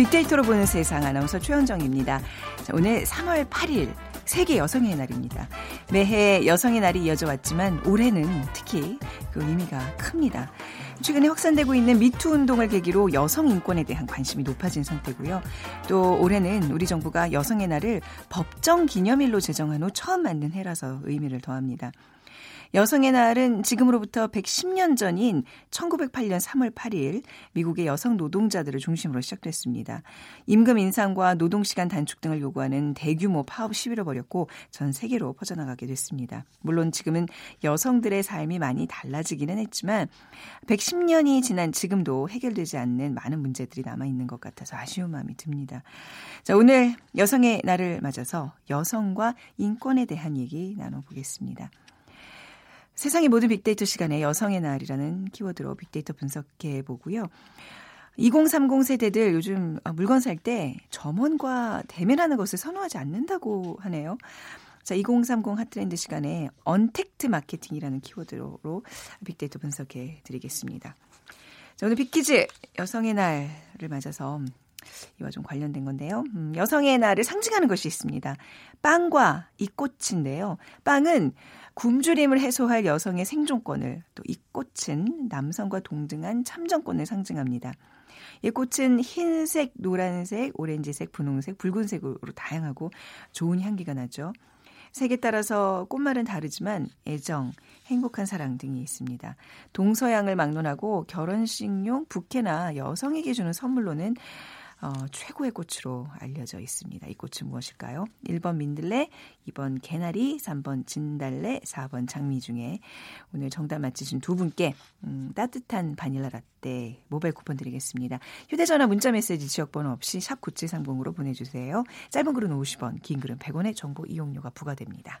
빅데이터로 보는 세상 아나운서 최현정입니다. 자, 오늘 3월 8일 세계 여성의 날입니다. 매해 여성의 날이 이어져 왔지만 올해는 특히 그 의미가 큽니다. 최근에 확산되고 있는 미투 운동을 계기로 여성 인권에 대한 관심이 높아진 상태고요. 또 올해는 우리 정부가 여성의 날을 법정 기념일로 제정한 후 처음 맞는 해라서 의미를 더합니다. 여성의 날은 지금으로부터 110년 전인 1908년 3월 8일 미국의 여성 노동자들을 중심으로 시작됐습니다. 임금 인상과 노동시간 단축 등을 요구하는 대규모 파업 시위를 벌였고 전 세계로 퍼져나가게 됐습니다. 물론 지금은 여성들의 삶이 많이 달라지기는 했지만 110년이 지난 지금도 해결되지 않는 많은 문제들이 남아 있는 것 같아서 아쉬운 마음이 듭니다. 자, 오늘 여성의 날을 맞아서 여성과 인권에 대한 얘기 나눠보겠습니다. 세상의 모든 빅데이터 시간에 여성의 날이라는 키워드로 빅데이터 분석해 보고요. 2030 세대들 요즘 물건 살 때 점원과 대면하는 것을 선호하지 않는다고 하네요. 자, 2030 hot trend 시간에 언택트 마케팅이라는 키워드로 빅데이터 분석해 드리겠습니다. 자, 오늘 빅퀴즈 여성의 날을 맞아서 이와 좀 관련된 건데요. 음, 여성의 날을 상징하는 것이 있습니다. 빵과 이 꽃인데요. 빵은 굶주림을 해소할 여성의 생존권을 또 이 꽃은 남성과 동등한 참정권을 상징합니다. 이 꽃은 흰색, 노란색, 오렌지색, 분홍색, 붉은색으로 다양하고 좋은 향기가 나죠. 색에 따라서 꽃말은 다르지만 애정, 행복한 사랑 등이 있습니다. 동서양을 막론하고 결혼식용 부케나 여성에게 주는 선물로는 어, 최고의 꽃으로 알려져 있습니다. 이 꽃은 무엇일까요? 1번 민들레, 2번 개나리, 3번 진달래, 4번 장미 중에 오늘 정답 맞히신 두 분께 음, 따뜻한 바닐라 라떼 모바일 쿠폰 드리겠습니다. 휴대전화 문자메시지 지역번호 없이 샵 9730으로 보내주세요. 짧은 글은 50원, 긴 글은 100원의 정보 이용료가 부과됩니다.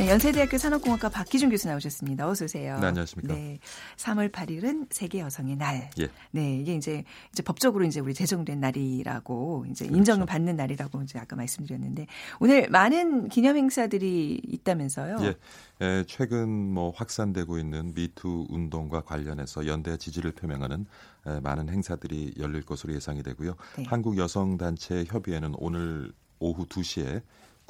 네, 연세대학교 산업공학과 박희준 교수 나오셨습니다. 어서 오세요. 네, 안녕하십니까. 네. 3월 8일은 세계 여성의 날. 예. 네, 이게 이제 이제 법적으로 이제 우리 제정된 날이라고 이제 그렇죠. 인정을 받는 날이라고 이제 아까 말씀드렸는데 오늘 많은 기념 행사들이 있다면서요. 예. 에, 최근 뭐 확산되고 있는 미투 운동과 관련해서 연대 지지를 표명하는 에, 많은 행사들이 열릴 것으로 예상이 되고요. 네. 한국 여성 단체 협의회는 오늘 오후 2시에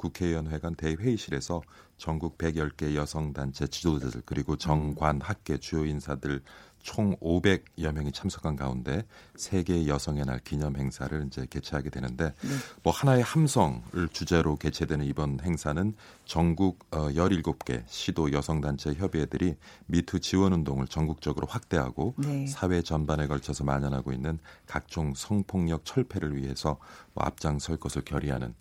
국회의원회관 대회의실에서 전국 110개 여성단체 지도자들 그리고 정관 학계 주요 인사들 총 500여 명이 참석한 가운데 세계 여성의 날 기념 행사를 이제 개최하게 되는데 네. 뭐 하나의 함성을 주제로 개최되는 이번 행사는 전국 어, 17개 시도 여성단체 협의회들이 미투 지원 운동을 전국적으로 확대하고 네. 사회 전반에 걸쳐서 만연하고 있는 각종 성폭력 철폐를 위해서 뭐 앞장설 것을 결의하는 에,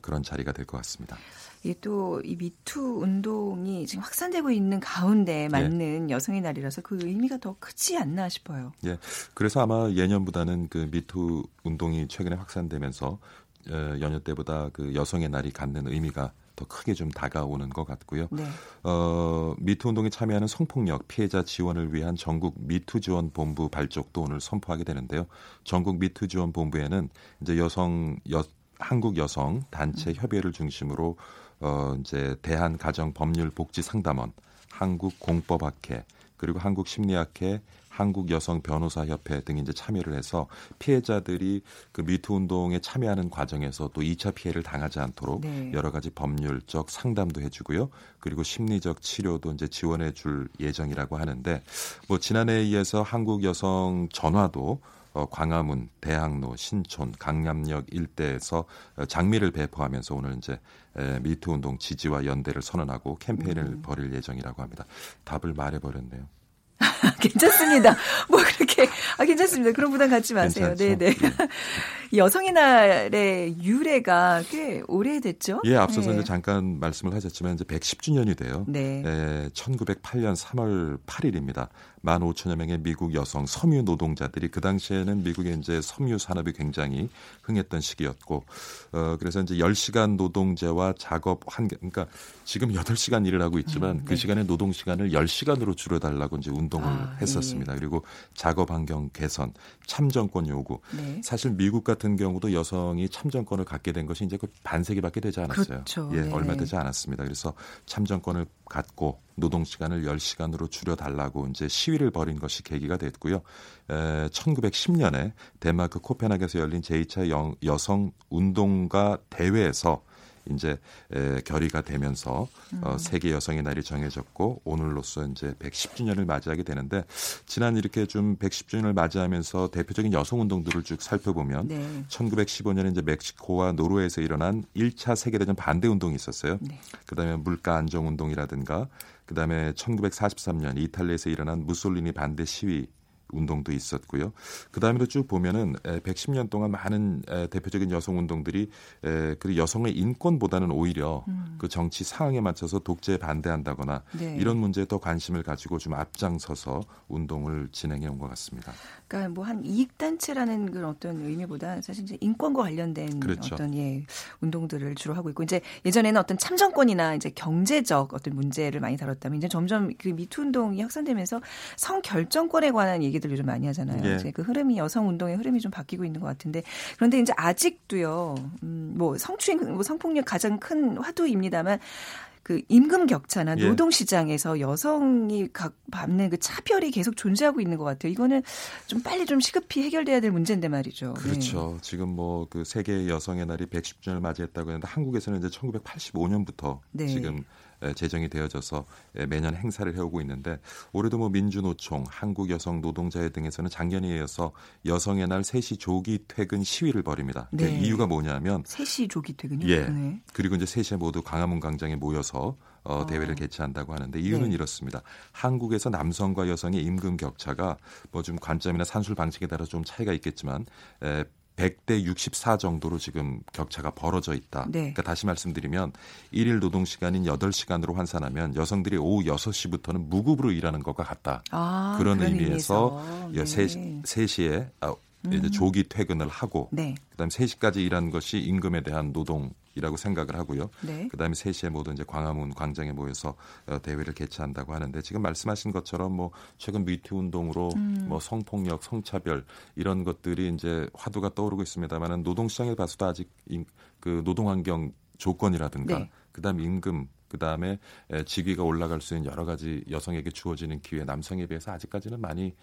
그런 자리가 될 것 같습니다. 이게 또이 미투 운동이 지금 확산되고 있는 가운데 맞는 여성의 날이라서 그 의미가 더 크지 않나 싶어요. 예, 그래서 아마 예년보다는 그 미투 운동이 최근에 확산되면서 에, 연휴 때보다 그 여성의 날이 갖는 의미가 더 크게 좀 다가오는 것 같고요. 네. 어, 미투 운동에 참여하는 성폭력 피해자 지원을 위한 전국 미투 지원 본부 발족도 오늘 선포하게 되는데요. 전국 미투 지원 본부에는 이제 여성 여, 한국 여성 단체 협의회를 중심으로 어, 이제 대한 가정 법률 복지 상담원, 한국 공법학회, 그리고 한국 심리학회, 한국 여성 변호사 협회 등이 이제 참여를 해서 피해자들이 그 미투 운동에 참여하는 과정에서 또 2차 피해를 당하지 않도록 네. 여러 가지 법률적 상담도 해 주고요. 그리고 심리적 치료도 이제 지원해 줄 예정이라고 하는데 뭐 지난해에 이어서 한국 여성 전화도 어, 광화문, 대학로, 신촌, 강남역 일대에서 어, 장미를 배포하면서 오늘 이제 에, 미투 운동 지지와 연대를 선언하고 캠페인을 음. 벌일 예정이라고 합니다. 답을 말해 버렸네요. 괜찮습니다. 뭐 그렇게 아 괜찮습니다. 그런 부담 갖지 마세요. 네, 네. 여성의 날의 유래가 꽤 오래됐죠? 예, 앞서서 네. 이제 잠깐 말씀을 하셨지만 이제 110주년이 돼요. 네. 예, 1908년 3월 8일입니다. 15,000여 명의 미국 여성 섬유 노동자들이 그 당시에는 미국의 이제 섬유 산업이 굉장히 흥했던 시기였고 어 그래서 이제 10시간 노동제와 작업 환경 그러니까 지금 8시간 일을 하고 있지만 음, 그 네. 그 시간에 노동 시간을 10시간으로 줄여 달라고 이제 운동을 아, 했었습니다. 네. 그리고 작업 환경 개선, 참정권 요구. 네. 사실 미국 같은 경우도 여성이 참정권을 갖게 된 것이 이제 그 반세기밖에 되지 않았어요. 그렇죠. 예, 네. 얼마 되지 않았습니다. 그래서 참정권을 갖고 노동 시간을 10시간으로 줄여 달라고 이제 시위를 벌인 것이 계기가 됐고요. 에, 1910년에 덴마크 코펜하겐에서 열린 제2차 여, 여성 운동가 대회에서 이제 에, 결의가 되면서 어, 음. 어, 세계 여성의 날이 정해졌고 오늘로써 이제 110주년을 맞이하게 되는데 지난 이렇게 좀 110주년을 맞이하면서 대표적인 여성 운동들을 쭉 살펴보면 네. 1915년에 이제 멕시코와 노르웨이에서 일어난 1차 세계대전 반대 운동이 있었어요. 네. 그다음에 물가 안정 운동이라든가 그다음에 1943년 이탈리아에서 일어난 무솔리니 반대 시위 운동도 있었고요. 그 다음에도 쭉 보면은 110년 동안 많은 대표적인 여성 운동들이 그 여성의 인권보다는 오히려 음. 그 정치 상황에 맞춰서 독재에 반대한다거나 네. 이런 문제에 더 관심을 가지고 좀 앞장서서 운동을 진행해 온 것 같습니다. 그러니까 뭐 한 이익 단체라는 그런 어떤 의미보다 사실 이제 인권과 관련된 그렇죠. 어떤 예 운동들을 주로 하고 있고 이제 예전에는 어떤 참정권이나 이제 경제적 어떤 문제를 많이 다뤘다면 이제 점점 그 미투 운동이 확산되면서 성 결정권에 관한 얘기 얘기들 요즘 많이 하잖아요. 예. 이제 그 흐름이 여성 운동의 흐름이 좀 바뀌고 있는 것 같은데 그런데 이제 아직도요. 음, 뭐 성추행, 뭐 성폭력 가장 큰 화두입니다만 그 임금 격차나 예. 노동 시장에서 여성이 각 받는 그 차별이 계속 존재하고 있는 것 같아요. 이거는 좀 빨리 좀 시급히 해결돼야 될 문제인데 말이죠. 그렇죠. 네. 지금 뭐 그 세계 여성의 날이 110주년을 맞이했다고 했는데 한국에서는 이제 1985년부터 네. 지금 제정이 되어져서 매년 행사를 해오고 있는데 올해도 뭐 민주노총, 한국여성노동자회 등에서는 작년에 이어서 여성의 날 3시 조기 퇴근 시위를 벌입니다. 그 네. 그 이유가 뭐냐면 3시 조기 퇴근요? 예. 네. 그리고 이제 3시에 모두 광화문 광장에 모여서 어, 아. 대회를 개최한다고 하는데 이유는 네. 이렇습니다. 한국에서 남성과 여성의 임금 격차가 뭐 좀 관점이나 산술 방식에 따라 좀 차이가 있겠지만 에, 100대 64 정도로 지금 격차가 벌어져 있다. 네. 그러니까 다시 말씀드리면 일일 노동 시간인 8시간으로 환산하면 여성들이 오후 6시부터는 무급으로 일하는 것과 같다. 아, 그런, 그런, 의미에서, 의미에서. 네. 3, 3시에 아, 이제 음. 조기 퇴근을 하고 네. 그다음에 3시까지 일한 것이 임금에 대한 노동 이라고 생각을 하고요. 네. 그다음에 3시에 모두 이제 광화문 광장에 모여서 어, 대회를 개최한다고 하는데 지금 말씀하신 것처럼 뭐 최근 미투 운동으로 음. 뭐 성폭력, 성차별 이런 것들이 이제 화두가 떠오르고 있습니다만은 노동 시장에 봐서도 아직 그 노동 환경 조건이라든가 네. 그다음 임금 그다음에 직위가 올라갈 수 있는 여러 가지 여성에게 주어지는 기회 남성에 비해서 아직까지는 많이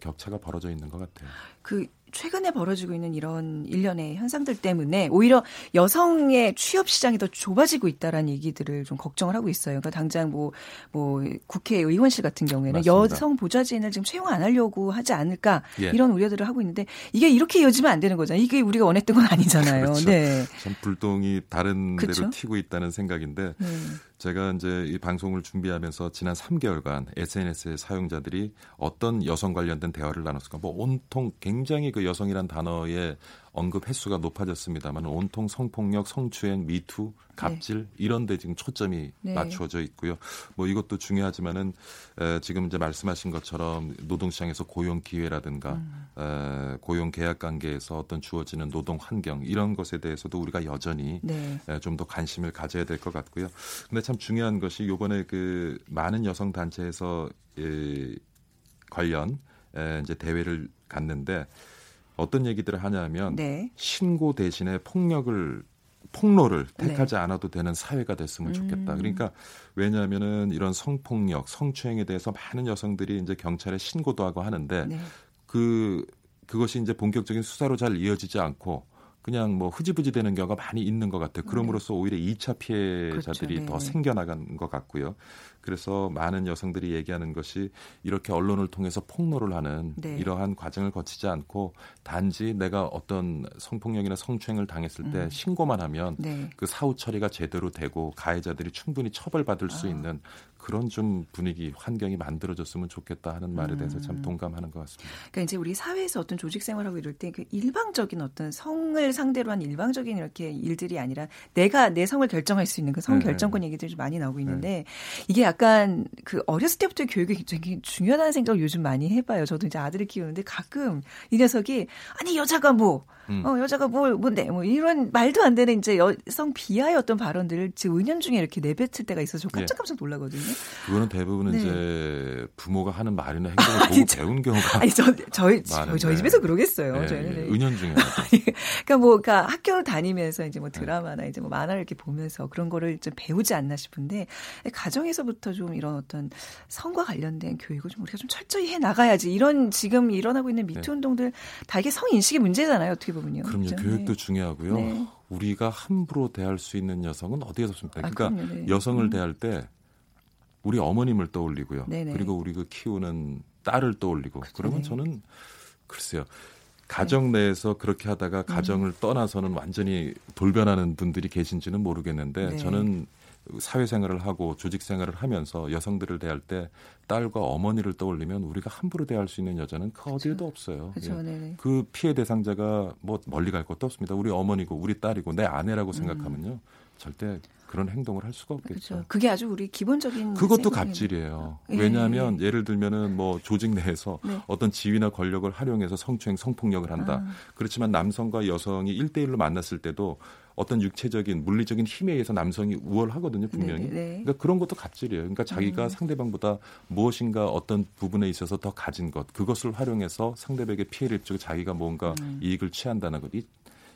격차가 벌어져 있는 것 같아요. 그 최근에 벌어지고 있는 이런 일련의 현상들 때문에 오히려 여성의 취업 시장이 더 좁아지고 있다라는 얘기들을 좀 걱정을 하고 있어요. 그러니까 당장 뭐, 뭐 국회의원실 같은 경우에는 맞습니다. 여성 보좌진을 지금 채용 안 하려고 하지 않을까 예. 이런 우려들을 하고 있는데 이게 이렇게 이어지면 안 되는 거잖아요. 이게 우리가 원했던 건 아니잖아요. 그렇죠. 네. 참 불똥이 다른 그렇죠? 데로 튀고 있다는 생각인데 네. 제가 이제 이 방송을 준비하면서 지난 3개월간 SNS의 사용자들이 어떤 여성 관련된 대화를 나눴을까? 뭐 온통 굉장히 그 여성이란 단어의 언급 횟수가 높아졌습니다만 온통 성폭력, 성추행, 미투, 갑질 네. 이런 데 지금 초점이 네. 맞춰져 있고요. 뭐 이것도 중요하지만은 에, 지금 이제 말씀하신 것처럼 노동시장에서 고용 기회라든가 음. 에, 고용 계약 관계에서 어떤 주어지는 노동 환경 이런 것에 대해서도 우리가 여전히 네. 좀더 관심을 가져야 될 것 같고요. 근데 참 중요한 것이 요번에 그 많은 여성 단체에서 에, 관련 에, 이제 대회를 갔는데 어떤 얘기들을 하냐면 네. 신고 대신에 폭력을 폭로를 네. 택하지 네. 않아도 되는 사회가 됐으면 좋겠다. 음. 그러니까 왜냐하면은 이런 성폭력, 성추행에 대해서 많은 여성들이 이제 경찰에 신고도 하고 하는데 네. 그 그것이 이제 본격적인 수사로 잘 이어지지 않고 그냥 뭐 흐지부지 되는 경우가 많이 있는 것 같아요. 그럼으로써 오히려 2차 피해자들이 그렇죠. 더 네. 생겨나간 것 같고요. 그래서 많은 여성들이 얘기하는 것이 이렇게 언론을 통해서 폭로를 하는 네. 이러한 과정을 거치지 않고 단지 내가 어떤 성폭력이나 성추행을 당했을 때 음. 신고만 하면 네. 그 사후 처리가 제대로 되고 가해자들이 충분히 처벌받을 수 아. 있는 그런 좀 분위기 환경이 만들어졌으면 좋겠다 하는 말에 대해서 참 음. 동감하는 것 같습니다. 그러니까 이제 우리 사회에서 어떤 조직 생활하고 이럴 때 그 일방적인 어떤 성을 상대로 한 일방적인 이렇게 일들이 아니라 내가 내 성을 결정할 수 있는 그성 네, 네. 결정권 얘기들이 좀 많이 나오고 있는데 네. 이게 약간 그 어렸을 때부터 교육이 굉장히 중요하다는 생각을 요즘 많이 해봐요. 저도 이제 아들을 키우는데 가끔 이 녀석이 아니 여자가 뭐 음. 어, 여자가 뭘, 뭔데, 뭐, 이런 말도 안 되는 이제 여성 비하의 어떤 발언들을 지금 은연중에 이렇게 내뱉을 때가 있어서 저 예. 깜짝깜짝 놀라거든요. 그거는 대부분은 네. 이제 부모가 하는 말이나 행동을 보고 아니, 배운 경우가. 아니, 저, 저희, 저희, 저희 집에서 그러겠어요. 네, 저희는. 네. 은연중에. 그러니까 뭐, 그러니까 학교를 다니면서 이제 뭐 드라마나 이제 뭐 만화를 이렇게 보면서 그런 거를 좀 배우지 않나 싶은데 가정에서부터 좀 이런 어떤 성과 관련된 교육을 좀 우리가 좀 철저히 해 나가야지. 이런 지금 일어나고 있는 미투 네. 운동들 다 이게 성 인식의 문제잖아요. 어떻게 보면요. 그럼요. 그렇죠? 교육도 네. 중요하고요. 네. 우리가 함부로 대할 수 있는 여성은 어디에서 없습니까? 아, 그러니까 아, 여성을 음. 대할 때 우리 어머님을 떠올리고요. 네네. 그리고 우리 그 키우는 딸을 떠올리고 그쵸, 그러면 저는 글쎄요. 가정 네. 내에서 그렇게 하다가 음. 가정을 음. 떠나서는 완전히 돌변하는 분들이 계신지는 모르겠는데 네. 저는 사회생활을 하고 조직생활을 하면서 여성들을 대할 때 딸과 어머니를 떠올리면 우리가 함부로 대할 수 있는 여자는 그 어디에도 없어요. 그쵸, 예. 그 피해 대상자가 뭐 멀리 갈 것도 없습니다. 우리 어머니고 우리 딸이고 내 아내라고 음. 생각하면요. 음. 절대 그런 행동을 할 수가 없겠죠. 그렇죠. 그게 아주 우리 기본적인 그것도 갑질이에요. 예. 왜냐하면 예를 들면은 뭐 조직 내에서 네. 어떤 지위나 권력을 활용해서 성추행, 성폭력을 한다. 아. 그렇지만 남성과 여성이 1대1로 만났을 때도 어떤 육체적인 물리적인 힘에 의해서 남성이 우월하거든요 분명히. 네네. 네. 그러니까 그런 것도 갑질이에요. 그러니까 자기가 음. 상대방보다 무엇인가 어떤 부분에 있어서 더 가진 것 그것을 활용해서 상대방에게 피해를 입고 자기가 뭔가 음. 이익을 취한다는 것. 이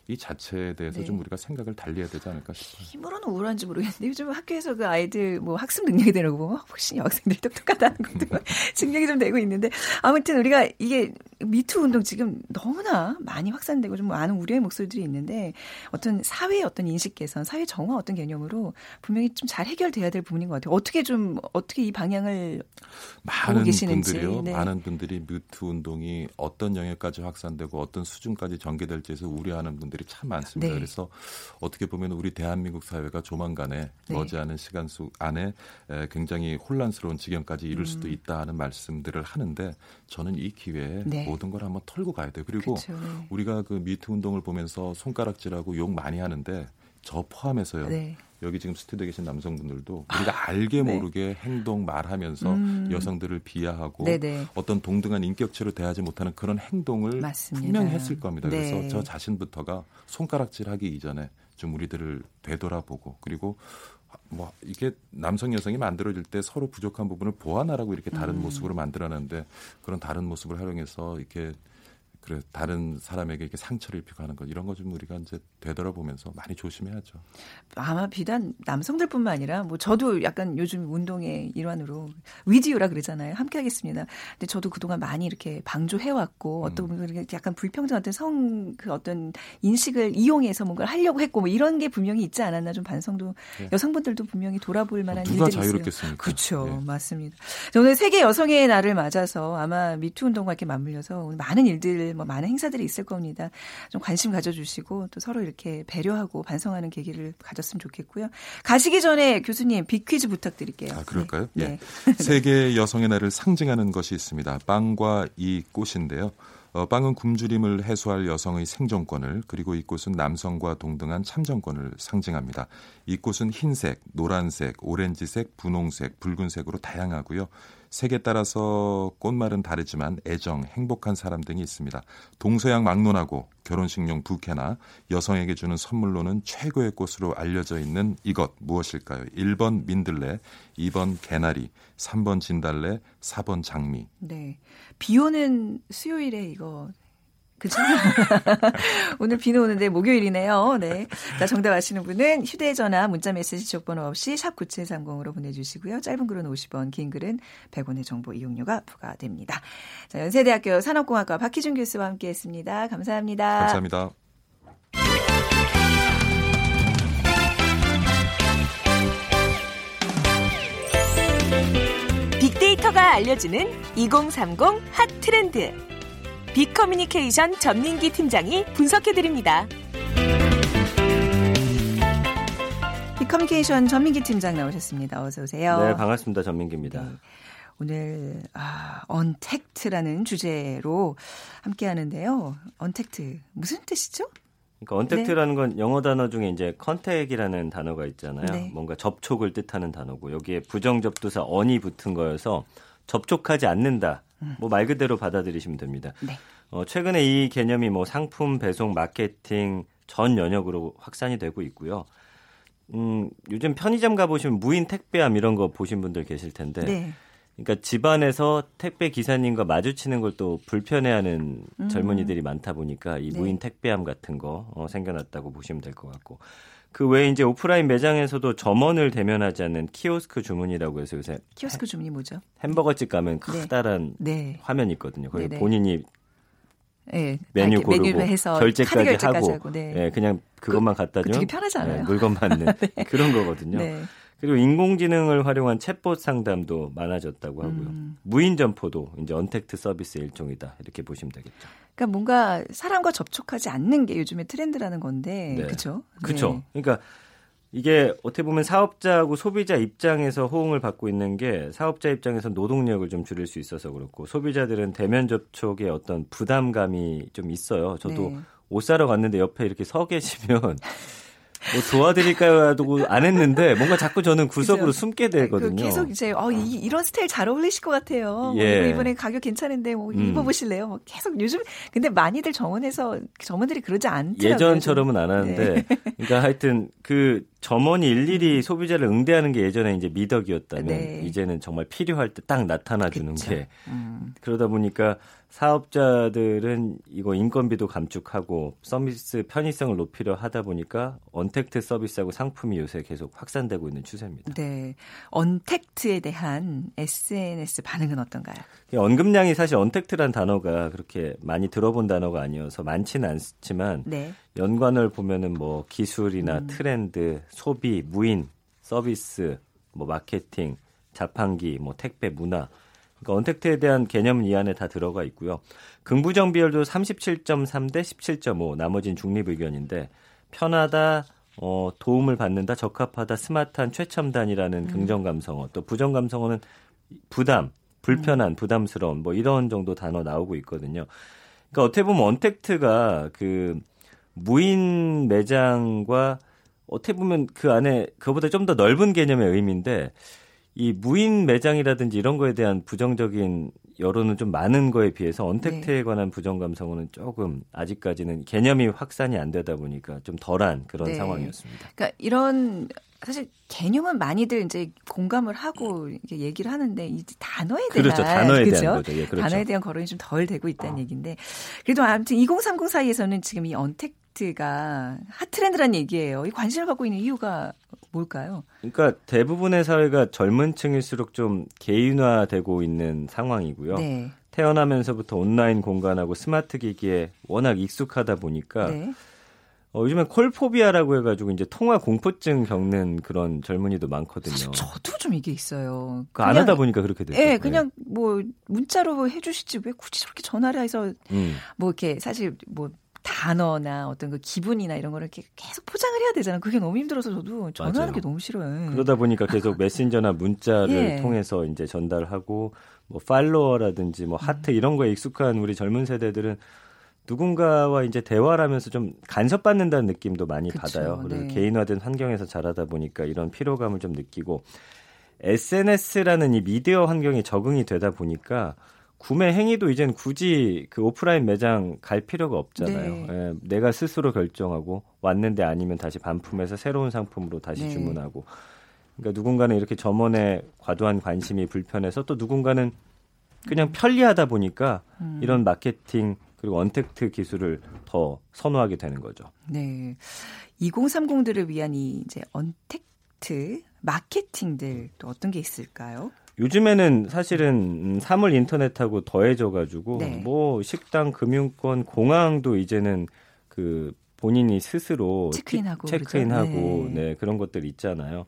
이 자체에 대해서 네. 좀 우리가 생각을 달리해야 되지 않을까 싶어요. 힘으로는 우울한지 모르겠는데 요즘 학교에서 그 아이들 뭐 학습 능력이 되는 거 보면 혹시 여학생들이 똑똑하다는 것도 증명이 좀 되고 있는데 아무튼 우리가 이게 미투 운동 지금 너무나 많이 확산되고 좀 많은 우려의 목소리들이 있는데 어떤 사회의 어떤 인식 개선, 사회 정화 어떤 개념으로 분명히 좀 잘 해결돼야 될 부분인 것 같아요. 어떻게 좀 어떻게 이 방향을 많은 분들이요, 네. 많은 분들이 미투 운동이 어떤 영역까지 확산되고 어떤 수준까지 전개될지에서 우려하는 분들. 분들이 참 많습니다. 네. 그래서 어떻게 보면 우리 대한민국 사회가 조만간에 네. 머지 않은 시간 속 안에 굉장히 혼란스러운 지경까지 이룰 수도 음. 있다 하는 말씀들을 하는데 저는 이 기회에 네. 모든 걸 한번 털고 가야 돼요. 그리고 그쵸, 네. 우리가 그 미투 운동을 보면서 손가락질하고 욕 많이 하는데 저 포함해서요. 네. 여기 지금 스튜디오에 계신 남성분들도 우리가 아, 알게 네. 모르게 행동 말하면서 음. 여성들을 비하하고 네네. 어떤 동등한 인격체로 대하지 못하는 그런 행동을 맞습니다. 분명히 했을 겁니다. 네. 그래서 저 자신부터가 손가락질하기 이전에 좀 우리들을 되돌아보고 그리고 뭐 이게 남성 여성이 만들어질 때 서로 부족한 부분을 보완하라고 이렇게 다른 음. 모습으로 만들어놨는데 그런 다른 모습을 활용해서 이렇게 그래 다른 사람에게 이렇게 상처를 입히고 하는 것 이런 거 좀 우리가 이제 되돌아보면서 많이 조심해야죠. 아마 비단 남성들뿐만 아니라 뭐 저도 약간 요즘 운동의 일환으로 위디오라 그러잖아요. 함께 하겠습니다. 근데 저도 그동안 많이 이렇게 방조해 왔고 음. 어떤 분들은 약간 불평등 어떤 성그 어떤 인식을 이용해서 뭔가를 하려고 했고 뭐 이런 게 분명히 있지 않았나 좀 반성도 네. 여성분들도 분명히 돌아볼 만한 일들이 자유롭겠습니까? 그렇죠. 네. 맞습니다. 오늘 세계 여성의 날을 맞아서 아마 미투 운동과 이렇게 맞물려서 오늘 많은 일들 뭐 많은 행사들이 있을 겁니다. 좀 관심 가져주시고 또 서로 이렇게 배려하고 반성하는 계기를 가졌으면 좋겠고요. 가시기 전에 교수님 빅퀴즈 부탁드릴게요. 아, 그럴까요? 네. 예. 세계 여성의 날을 상징하는 것이 있습니다. 빵과 이 꽃인데요. 어, 빵은 굶주림을 해소할 여성의 생존권을 그리고 이 꽃은 남성과 동등한 참정권을 상징합니다. 이 꽃은 흰색, 노란색, 오렌지색, 분홍색, 붉은색으로 다양하고요. 색에 따라서 꽃말은 다르지만 애정, 행복한 사람 등이 있습니다. 동서양 막론하고 결혼식용 부케나 여성에게 주는 선물로는 최고의 꽃으로 알려져 있는 이것 무엇일까요? 1번 민들레, 2번 개나리, 3번 진달래, 4번 장미. 네. 비 오는 수요일에 이거 그죠? 오늘 비는 오는데 목요일이네요. 네. 자, 정답 아시는 분은 휴대전화, 문자메시지 지역번호 없이 샵9730으로 보내주시고요. 짧은 글은 50원, 긴 글은 100원의 정보 이용료가 부과됩니다. 자, 연세대학교 산업공학과 박희준 교수와 함께 했습니다. 감사합니다. 감사합니다. 빅데이터가 알려주는 2030 hot trend. 빅커뮤니케이션 전민기 팀장이 분석해드립니다. 빅커뮤니케이션 전민기 팀장 나오셨습니다. 어서 오세요. 네, 반갑습니다. 전민기입니다. 네. 오늘 아, untact라는 주제로 함께 하는데요. 언택트 무슨 뜻이죠? 그러니까 untact라는 네. 건 영어 단어 중에 이제 contact이라는 단어가 있잖아요. 네. 뭔가 접촉을 뜻하는 단어고 여기에 부정접두사 un이 붙은 거여서 접촉하지 않는다. 음. 뭐말 그대로 받아들이시면 됩니다. 네. 어, 최근에 이 개념이 뭐 상품 배송, 마케팅 전 영역으로 확산이 되고 있고요. 음, 요즘 편의점 가보시면 무인 택배함 이런 거 보신 분들 계실 텐데. 네. 그러니까 집안에서 택배 기사님과 마주치는 걸 또 불편해하는 음. 젊은이들이 많다 보니까 이 네. 무인 택배함 같은 거 어, 생겨났다고 보시면 될 것 같고 그 외에 이제 오프라인 매장에서도 점원을 대면하지 않는 키오스크 주문이라고 해서 요새 키오스크 주문이 뭐죠? 햄버거집 가면 네. 커다란 네. 화면이 있거든요. 거기 네네. 본인이 네, 메뉴 고르고 해서 결제까지 하고, 하고 네. 네. 그냥 그것만 그, 갖다 주면 되게 편하잖아요. 네, 물건 받는 네. 그런 거거든요. 네. 그리고 인공지능을 활용한 챗봇 상담도 많아졌다고 하고요. 음. 무인 점포도 이제 언택트 서비스의 일종이다 이렇게 보시면 되겠죠. 그러니까 뭔가 사람과 접촉하지 않는 게 요즘의 트렌드라는 건데, 네. 그렇죠? 그렇죠. 그러니까 이게 어떻게 보면 사업자하고 소비자 입장에서 호응을 받고 있는 게 사업자 입장에서 노동력을 좀 줄일 수 있어서 그렇고 소비자들은 대면 접촉에 어떤 부담감이 좀 있어요. 저도 네. 옷 사러 갔는데 옆에 이렇게 서 계시면 뭐 도와드릴까요? 하고 안 했는데 뭔가 자꾸 저는 구석으로 그죠? 숨게 그 되거든요. 계속 이제 어, 이, 런 스타일 잘 어울리실 것 같아요. 뭐 예. 뭐 이번에 가격 괜찮은데 뭐 음. 입어보실래요? 뭐 계속 요즘 근데 많이들 정원에서 점원들이 그러지 않더라고요. 예전처럼은 안 하는데 네. 그러니까 하여튼 그 점원이 일일이 음. 소비자를 응대하는 게 예전에 이제 미덕이었다면 네. 이제는 정말 필요할 때 딱 나타나 주는 게 음. 그러다 보니까 사업자들은 이거 인건비도 감축하고 서비스 편의성을 높이려 하다 보니까 언택트 서비스하고 상품이 요새 계속 확산되고 있는 추세입니다. 네. 언택트에 대한 SNS 반응은 어떤가요? 언급량이 사실 언택트란 단어가 그렇게 많이 들어본 단어가 아니어서 많지는 않지만 네. 연관을 보면은 뭐 기술이나 음. 트렌드, 소비, 무인, 서비스, 뭐 마케팅, 자판기, 뭐 택배, 문화 그러니까 언택트에 대한 개념은 이 안에 다 들어가 있고요. 긍부정 비율도 37.3 대 17.5, 나머지는 중립 의견인데 편하다, 어, 도움을 받는다, 적합하다, 스마트한, 최첨단이라는 음. 긍정 감성어, 또 부정 감성어는 부담, 불편한, 음. 부담스러운 뭐 이런 정도 단어 나오고 있거든요. 그러니까 어떻게 보면 언택트가 그 무인 매장과 어떻게 보면 그 안에 그거보다 좀 더 넓은 개념의 의미인데 이 무인 매장이라든지 이런 거에 대한 부정적인 여론은 좀 많은 거에 비해서 언택트에 네. 관한 부정 감성은 조금 아직까지는 개념이 확산이 안 되다 보니까 좀 덜한 그런 네. 상황이었습니다. 그러니까 이런 사실 개념은 많이들 이제 공감을 하고 얘기를 하는데 이 단어에 대한 그렇죠. 단어에 그렇죠? 대한 거죠. 예, 그렇죠. 단어에 대한 거론이 좀 덜 되고 있다는 어. 얘기인데 그래도 아무튼 2030 사이에서는 지금 이 언택트가 핫트렌드란 얘기예요. 이 관심을 갖고 있는 이유가 뭘까요? 그러니까 대부분의 사회가 젊은 층일수록 좀 개인화되고 있는 상황이고요. 네. 태어나면서부터 온라인 공간하고 스마트 기기에 워낙 익숙하다 보니까 네. 어, 요즘에 콜포비아라고 해가지고 이제 통화 공포증 겪는 그런 젊은이도 많거든요. 저도 좀 이게 있어요. 그안 하다 보니까 그렇게 됐죠. 예, 그냥 네. 뭐 문자로 해주시지 왜 굳이 저렇게 전화를 해서 음. 뭐 이렇게 사실 뭐 단어나 어떤 그 기분이나 이런 거를 이렇게 계속 포장을 해야 되잖아요. 그게 너무 힘들어서 저도 전화하는 맞아요. 게 너무 싫어요. 그러다 보니까 계속 메신저나 문자를 예. 통해서 이제 전달하고 뭐 팔로워라든지 뭐 하트 음. 이런 거에 익숙한 우리 젊은 세대들은 누군가와 이제 대화를 하면서 좀 간섭받는다는 느낌도 많이 그쵸, 받아요. 그리고 네. 개인화된 환경에서 자라다 보니까 이런 피로감을 좀 느끼고 SNS라는 이 미디어 환경에 적응이 되다 보니까 구매 행위도 이젠 굳이 그 오프라인 매장 갈 필요가 없잖아요. 네. 예, 내가 스스로 결정하고 왔는데 아니면 다시 반품해서 새로운 상품으로 다시 네. 주문하고. 그러니까 누군가는 이렇게 점원에 과도한 관심이 불편해서 또 누군가는 그냥 편리하다 보니까 음. 이런 마케팅 그리고 언택트 기술을 더 선호하게 되는 거죠. 네. 2030들을 위한 이 이제 언택트 마케팅들 또 어떤 게 있을까요? 요즘에는 사실은 사물 인터넷하고 더해져가지고 네. 뭐 식당, 금융권, 공항도 이제는 그 본인이 스스로 체크인하고 체크인하고 네. 네. 그런 것들 있잖아요.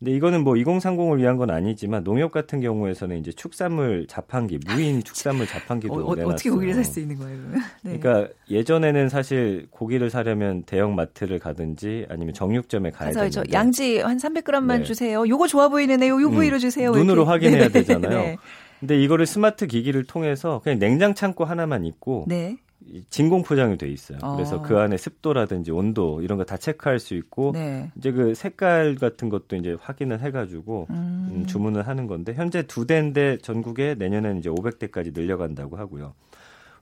근데 이거는 뭐 2030을 위한 건 아니지만 농협 같은 경우에서는 이제 축산물 자판기, 무인 축산물 자판기도 어, 내놨어요. 어떻게 고기를 살 수 있는 거예요? 네. 그러니까 예전에는 사실 고기를 사려면 대형 마트를 가든지 아니면 정육점에 가야 되는데 양지 한 300g만 네. 주세요. 요거 좋아 보이네요. 요 부위로 음, 주세요. 눈으로 이렇게. 확인해야 네. 되잖아요. 네. 근데 이거를 스마트 기기를 통해서 그냥 냉장 창고 하나만 있고 네. 진공 포장이 돼 있어요. 어. 그래서 그 안에 습도라든지 온도 이런 거 다 체크할 수 있고 네. 이제 그 색깔 같은 것도 이제 확인을 해가지고 음. 음, 주문을 하는 건데 현재 두 대인데 전국에 내년에는 이제 500대까지 늘려간다고 하고요.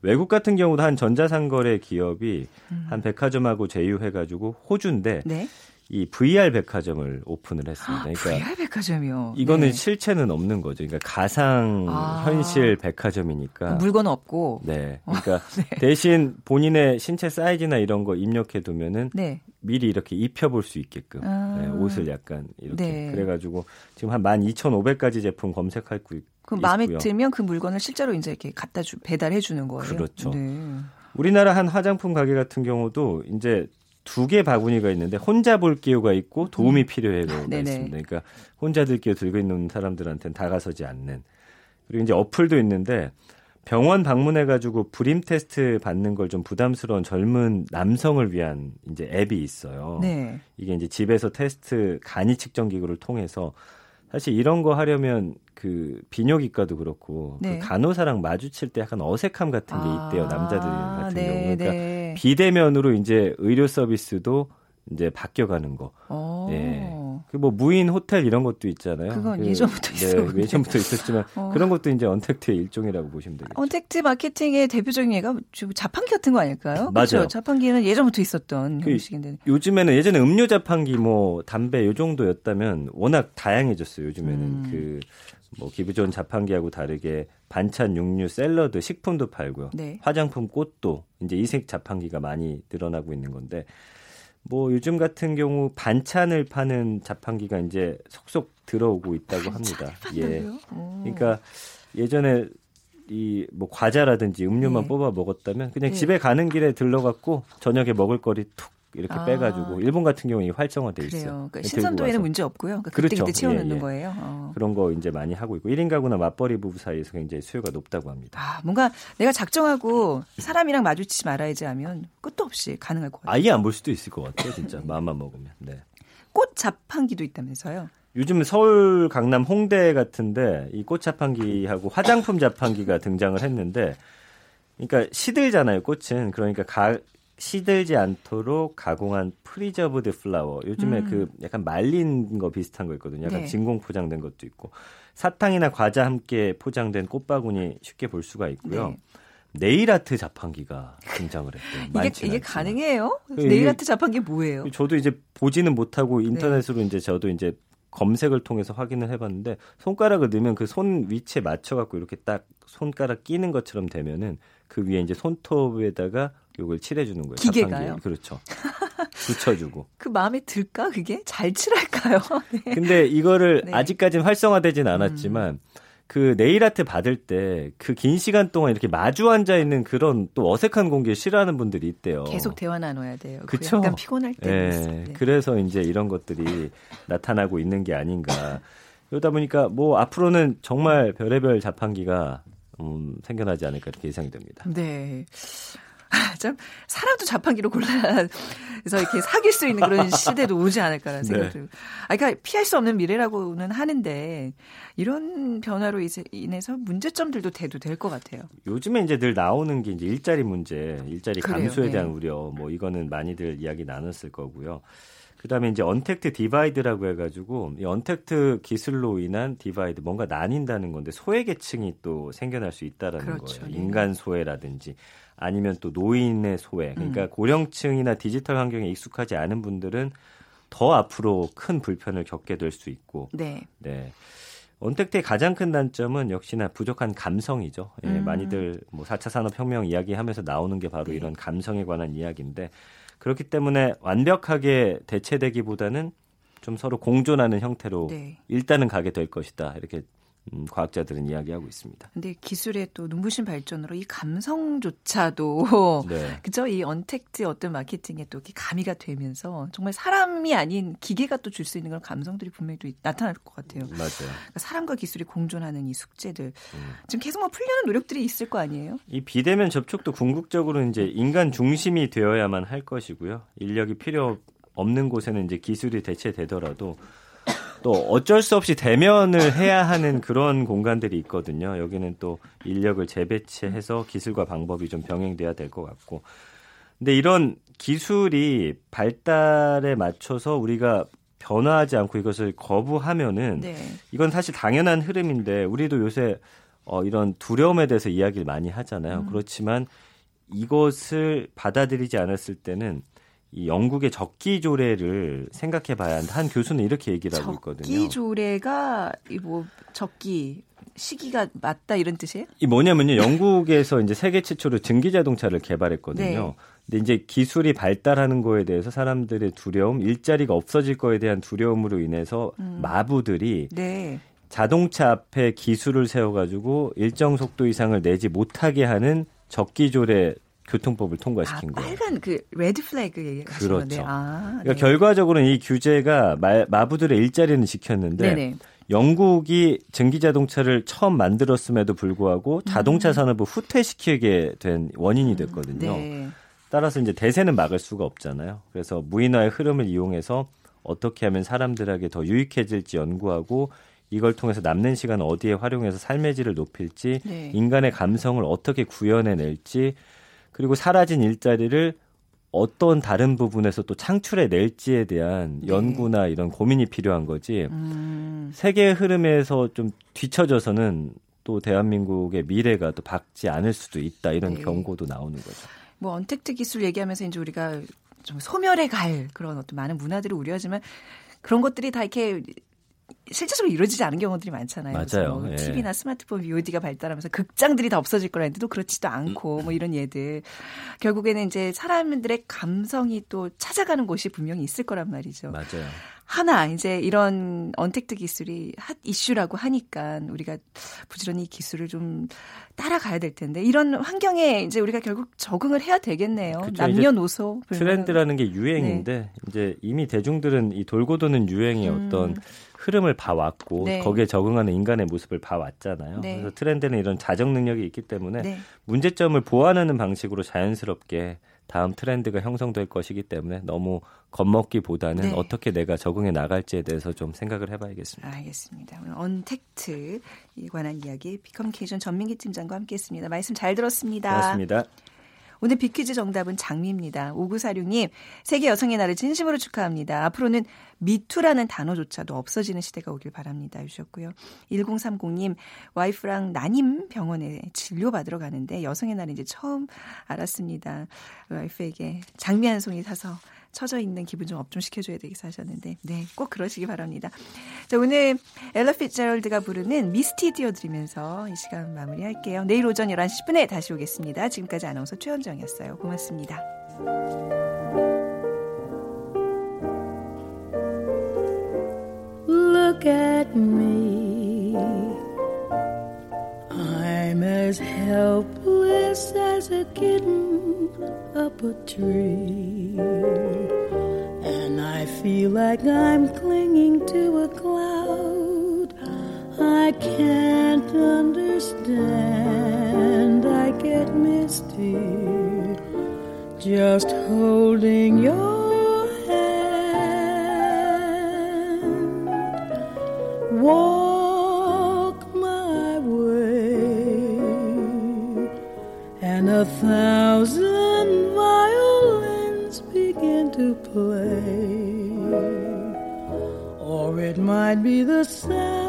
외국 같은 경우도 한 전자상거래 기업이 음. 한 백화점하고 제휴해가지고 호주인데 네? 이 VR 백화점을 오픈을 했습니다. 그러니까 VR 백화점이요. 이거는 네. 실체는 없는 거죠. 그러니까 가상 아. 현실 백화점이니까 물건 없고. 네. 그러니까 네. 대신 본인의 신체 사이즈나 이런 거 입력해 두면은 네. 미리 이렇게 입혀 볼 수 있게끔 아. 네, 옷을 약간 이렇게 네. 그래 가지고 지금 한 12,500가지 제품 검색하고 있, 그럼 마음에 들면 그 물건을 실제로 이제 이렇게 갖다 주 배달해 주는 거예요. 그렇죠. 네. 우리나라 한 화장품 가게 같은 경우도 이제 두 개 바구니가 있는데 혼자 볼 기호가 있고 도움이 음. 필요해가 아, 있습니다. 그러니까 혼자 들 기호 들고 있는 사람들한테는 다가서지 않는. 그리고 이제 어플도 있는데 병원 방문해 가지고 불임 테스트 받는 걸 좀 부담스러운 젊은 남성을 위한 이제 앱이 있어요. 네. 이게 이제 집에서 테스트 간이 측정 기구를 통해서 사실 이런 거 하려면 그 비뇨기과도 그렇고 그 네. 그 간호사랑 마주칠 때 약간 어색함 같은 게 있대요 아, 남자들 같은 네, 경우 그러니까 네. 비대면으로 이제 의료 서비스도 이제 바뀌어가는 거. 어. 예. 그뭐 무인 호텔 이런 것도 있잖아요. 그건 그, 예전부터 있어요. 네, 예전부터 있었지만 어. 그런 것도 이제 언택트의 일종이라고 보시면 되겠죠. 언택트 마케팅의 대표적인 예가 자판기 같은 거 아닐까요? 맞아요. 그렇죠? 자판기는 예전부터 있었던 그, 형식인데. 요즘에는 예전에 음료 자판기 뭐 담배 요 정도였다면 워낙 다양해졌어요. 요즘에는 음. 그 뭐 기부 좋은 자판기하고 다르게 반찬, 육류, 샐러드, 식품도 팔고요. 네. 화장품, 꽃도 이제 이색 자판기가 많이 늘어나고 있는 건데 뭐 요즘 같은 경우 반찬을 파는 자판기가 이제 속속 들어오고 있다고 합니다. 예. 그러니까 예전에 이 뭐 과자라든지 음료만 네. 뽑아 먹었다면 그냥 네. 집에 가는 길에 들러갖고 저녁에 먹을 거리 툭 이렇게 아. 빼가지고 일본 같은 경우는 활성화돼 있어요. 그러니까 신선도에는 문제 없고요. 그러니까 그렇죠. 그때 채워놓는 예, 예. 거예요. 어. 그런 거 이제 많이 하고 있고 1인 가구나 맞벌이 부부 사이에서 굉장히 수요가 높다고 합니다. 아, 뭔가 내가 작정하고 사람이랑 마주치지 말아야지 하면 끝도 없이 가능할 것 같아요. 아예 안 볼 수도 있을 것 같아요. 진짜 마음만 먹으면. 네. 꽃 자판기도 있다면서요? 요즘 서울 강남 홍대 같은데 이 꽃 자판기하고 화장품 자판기가 등장을 했는데 그러니까 시들잖아요, 꽃은. 그러니까 가, 시들지 않도록 가공한 preserved flower. 요즘에 음. 그 약간 말린 거 비슷한 거 있거든요. 약간 네. 진공 포장된 것도 있고 사탕이나 과자 함께 포장된 꽃바구니 쉽게 볼 수가 있고요. 네. 네일 아트 자판기가 등장을 했대요. 이게, 이게 가능해요? 그 네일 아트 자판기 뭐예요? 저도 이제 보지는 못하고 인터넷으로 네. 이제 저도 이제 검색을 통해서 확인을 해봤는데 손가락을 넣으면 그 손 위치에 맞춰갖고 이렇게 딱 손가락 끼는 것처럼 되면은 그 위에 이제 손톱에다가 요걸 칠해주는 거예요. 기계가요? 자판기. 그렇죠. 붙여주고. 그 마음에 들까 그게 잘 칠할까요? 네. 근데 이거를 네. 아직까지는 활성화되진 않았지만 음. 그 네일 아트 받을 때 그 긴 시간 동안 이렇게 마주 앉아 있는 그런 또 어색한 공기 싫어하는 분들이 있대요. 계속 대화 나눠야 돼요. 그쵸? 약간 피곤할 때. 네. 네. 그래서 이제 이런 것들이 나타나고 있는 게 아닌가. 그러다 보니까 뭐 앞으로는 정말 별의별 자판기가 음, 생겨나지 않을까 이렇게 예상이 됩니다. 네. 참 사람도 자판기로 골라서 이렇게 사귈 수 있는 그런 시대도 오지 않을까라는 네. 생각이 들고. 아, 그러니까 피할 수 없는 미래라고는 하는데 이런 변화로 이제 인해서 문제점들도 대두될 것 같아요. 요즘에 이제 늘 나오는 게 이제 일자리 문제, 일자리 그래요, 감소에 네. 대한 우려, 뭐 이거는 많이들 이야기 나눴을 거고요. 그다음에 이제 untact divide라고 해가지고 이 언택트 기술로 인한 divide 뭔가 나뉜다는 건데 소외 계층이 또 생겨날 수 있다라는 그렇죠. 거예요. 네. 인간 소외라든지 아니면 또 노인의 소외. 그러니까 음. 고령층이나 디지털 환경에 익숙하지 않은 분들은 더 앞으로 큰 불편을 겪게 될 수 있고. 네. 네. 언택트의 가장 큰 단점은 역시나 부족한 감성이죠. 예, 음. 많이들 뭐 4차 산업혁명 이야기하면서 나오는 게 바로 네. 이런 감성에 관한 이야기인데 그렇기 때문에 완벽하게 대체되기보다는 좀 서로 공존하는 형태로 네. 일단은 가게 될 것이다. 이렇게 음, 과학자들은 이야기하고 있습니다. 근데 기술의 또 눈부신 발전으로 이 감성조차도 네. 그죠? 이 언택트의 어떤 마케팅에 또 가미가 되면서 정말 사람이 아닌 기계가 또 줄 수 있는 그런 감성들이 분명히 또 나타날 것 같아요. 맞아요. 그러니까 사람과 기술이 공존하는 이 숙제들 음. 지금 계속 뭐 풀려는 노력들이 있을 거 아니에요? 이 비대면 접촉도 궁극적으로 이제 인간 중심이 되어야만 할 것이고요. 인력이 필요 없는 곳에는 이제 기술이 대체되더라도 또 어쩔 수 없이 대면을 해야 하는 그런 공간들이 있거든요. 여기는 또 인력을 재배치해서 기술과 방법이 좀 병행돼야 될 것 같고. 근데 이런 기술이 발달에 맞춰서 우리가 변화하지 않고 이것을 거부하면은 네. 이건 사실 당연한 흐름인데 우리도 요새 어, 이런 두려움에 대해서 이야기를 많이 하잖아요. 음. 그렇지만 이것을 받아들이지 않았을 때는 이 영국의 적기 조례를 생각해 봐야 한다. 한 교수는 이렇게 얘기를 하고 있거든요. 적기 조례가 뭐 적기 시기가 맞다 이런 뜻이에요? 이 뭐냐면요. 영국에서 이제 세계 최초로 증기 자동차를 개발했거든요. 네. 근데 이제 기술이 발달하는 거에 대해서 사람들의 두려움, 일자리가 없어질 거에 대한 두려움으로 인해서 음. 마부들이 네. 자동차 앞에 기술을 세워 가지고 일정 속도 이상을 내지 못하게 하는 적기조례 교통법을 통과시킨 아, 거예요. 빨간 그 레드 플래그 얘기하시는 그렇죠. 아, 그러니까 네. 결과적으로는 이 규제가 마, 마부들의 일자리는 지켰는데 네네. 영국이 전기 자동차를 처음 만들었음에도 불구하고 자동차 음. 산업을 후퇴시키게 된 원인이 됐거든요. 네. 따라서 이제 대세는 막을 수가 없잖아요. 그래서 무인화의 흐름을 이용해서 어떻게 하면 사람들에게 더 유익해질지 연구하고 이걸 통해서 남는 시간 어디에 활용해서 삶의 질을 높일지 네. 인간의 감성을 어떻게 구현해낼지 그리고 사라진 일자리를 어떤 다른 부분에서 또 창출해 낼지에 대한 네. 연구나 이런 고민이 필요한 거지. 음. 세계의 흐름에서 좀 뒤처져서는 또 대한민국의 미래가 또 밝지 않을 수도 있다 이런 네. 경고도 나오는 거죠. 뭐 언택트 기술 얘기하면서 이제 우리가 좀 소멸해 갈 그런 어떤 많은 문화들이 우려하지만 그런 것들이 다 이렇게 실제적으로 이루어지지 않은 경우들이 많잖아요. 맞아요. 뭐 예. TV나 스마트폰 VOD가 발달하면서 극장들이 다 없어질 거라 했는데도 그렇지도 않고 뭐 이런 예들. 결국에는 이제 사람들의 감성이 또 찾아가는 곳이 분명히 있을 거란 말이죠. 맞아요. 하나 이제 이런 언택트 기술이 핫 이슈라고 하니까 우리가 부지런히 기술을 좀 따라가야 될 텐데 이런 환경에 이제 우리가 결국 적응을 해야 되겠네요. 그쵸, 남녀노소 트렌드라는 게 유행인데 네. 이제 이미 대중들은 이 돌고 도는 유행의 음. 어떤 흐름을 봐왔고 네. 거기에 적응하는 인간의 모습을 봐왔잖아요. 네. 그래서 트렌드는 이런 자정 능력이 있기 때문에 네. 문제점을 보완하는 방식으로 자연스럽게 다음 트렌드가 형성될 것이기 때문에 너무 겁먹기보다는 네. 어떻게 내가 적응해 나갈지에 대해서 좀 생각을 해봐야겠습니다. 알겠습니다. 오늘 언택트에 관한 이야기 비컴케이션 전민기 팀장과 함께했습니다. 말씀 잘 들었습니다. 고맙습니다. 오늘 비퀴즈 정답은 장미입니다. 5946님, 세계 여성의 날을 진심으로 축하합니다. 앞으로는 미투라는 단어조차도 없어지는 시대가 오길 바랍니다. 주셨고요. 1030님, 와이프랑 난임 병원에 진료받으러 가는데 여성의 날은 이제 처음 알았습니다. 와이프에게 장미 한 송이 사서 처져 있는 기분 좀 up 좀 시켜줘야 되겠어 하셨는데, 네, 꼭 그러시기 바랍니다. 자, 오늘 엘라 피츠제럴드가 부르는 Misty 띄워드리면서 이 시간 마무리할게요. 내일 오전 11시 10분에 다시 오겠습니다. 지금까지 아나운서 최현정이었어요. 고맙습니다. Look at me. I'm as helpless as a kitten up a tree. Feel like I'm clinging to a cloud. I can't understand. I get misty just holding your might be the sound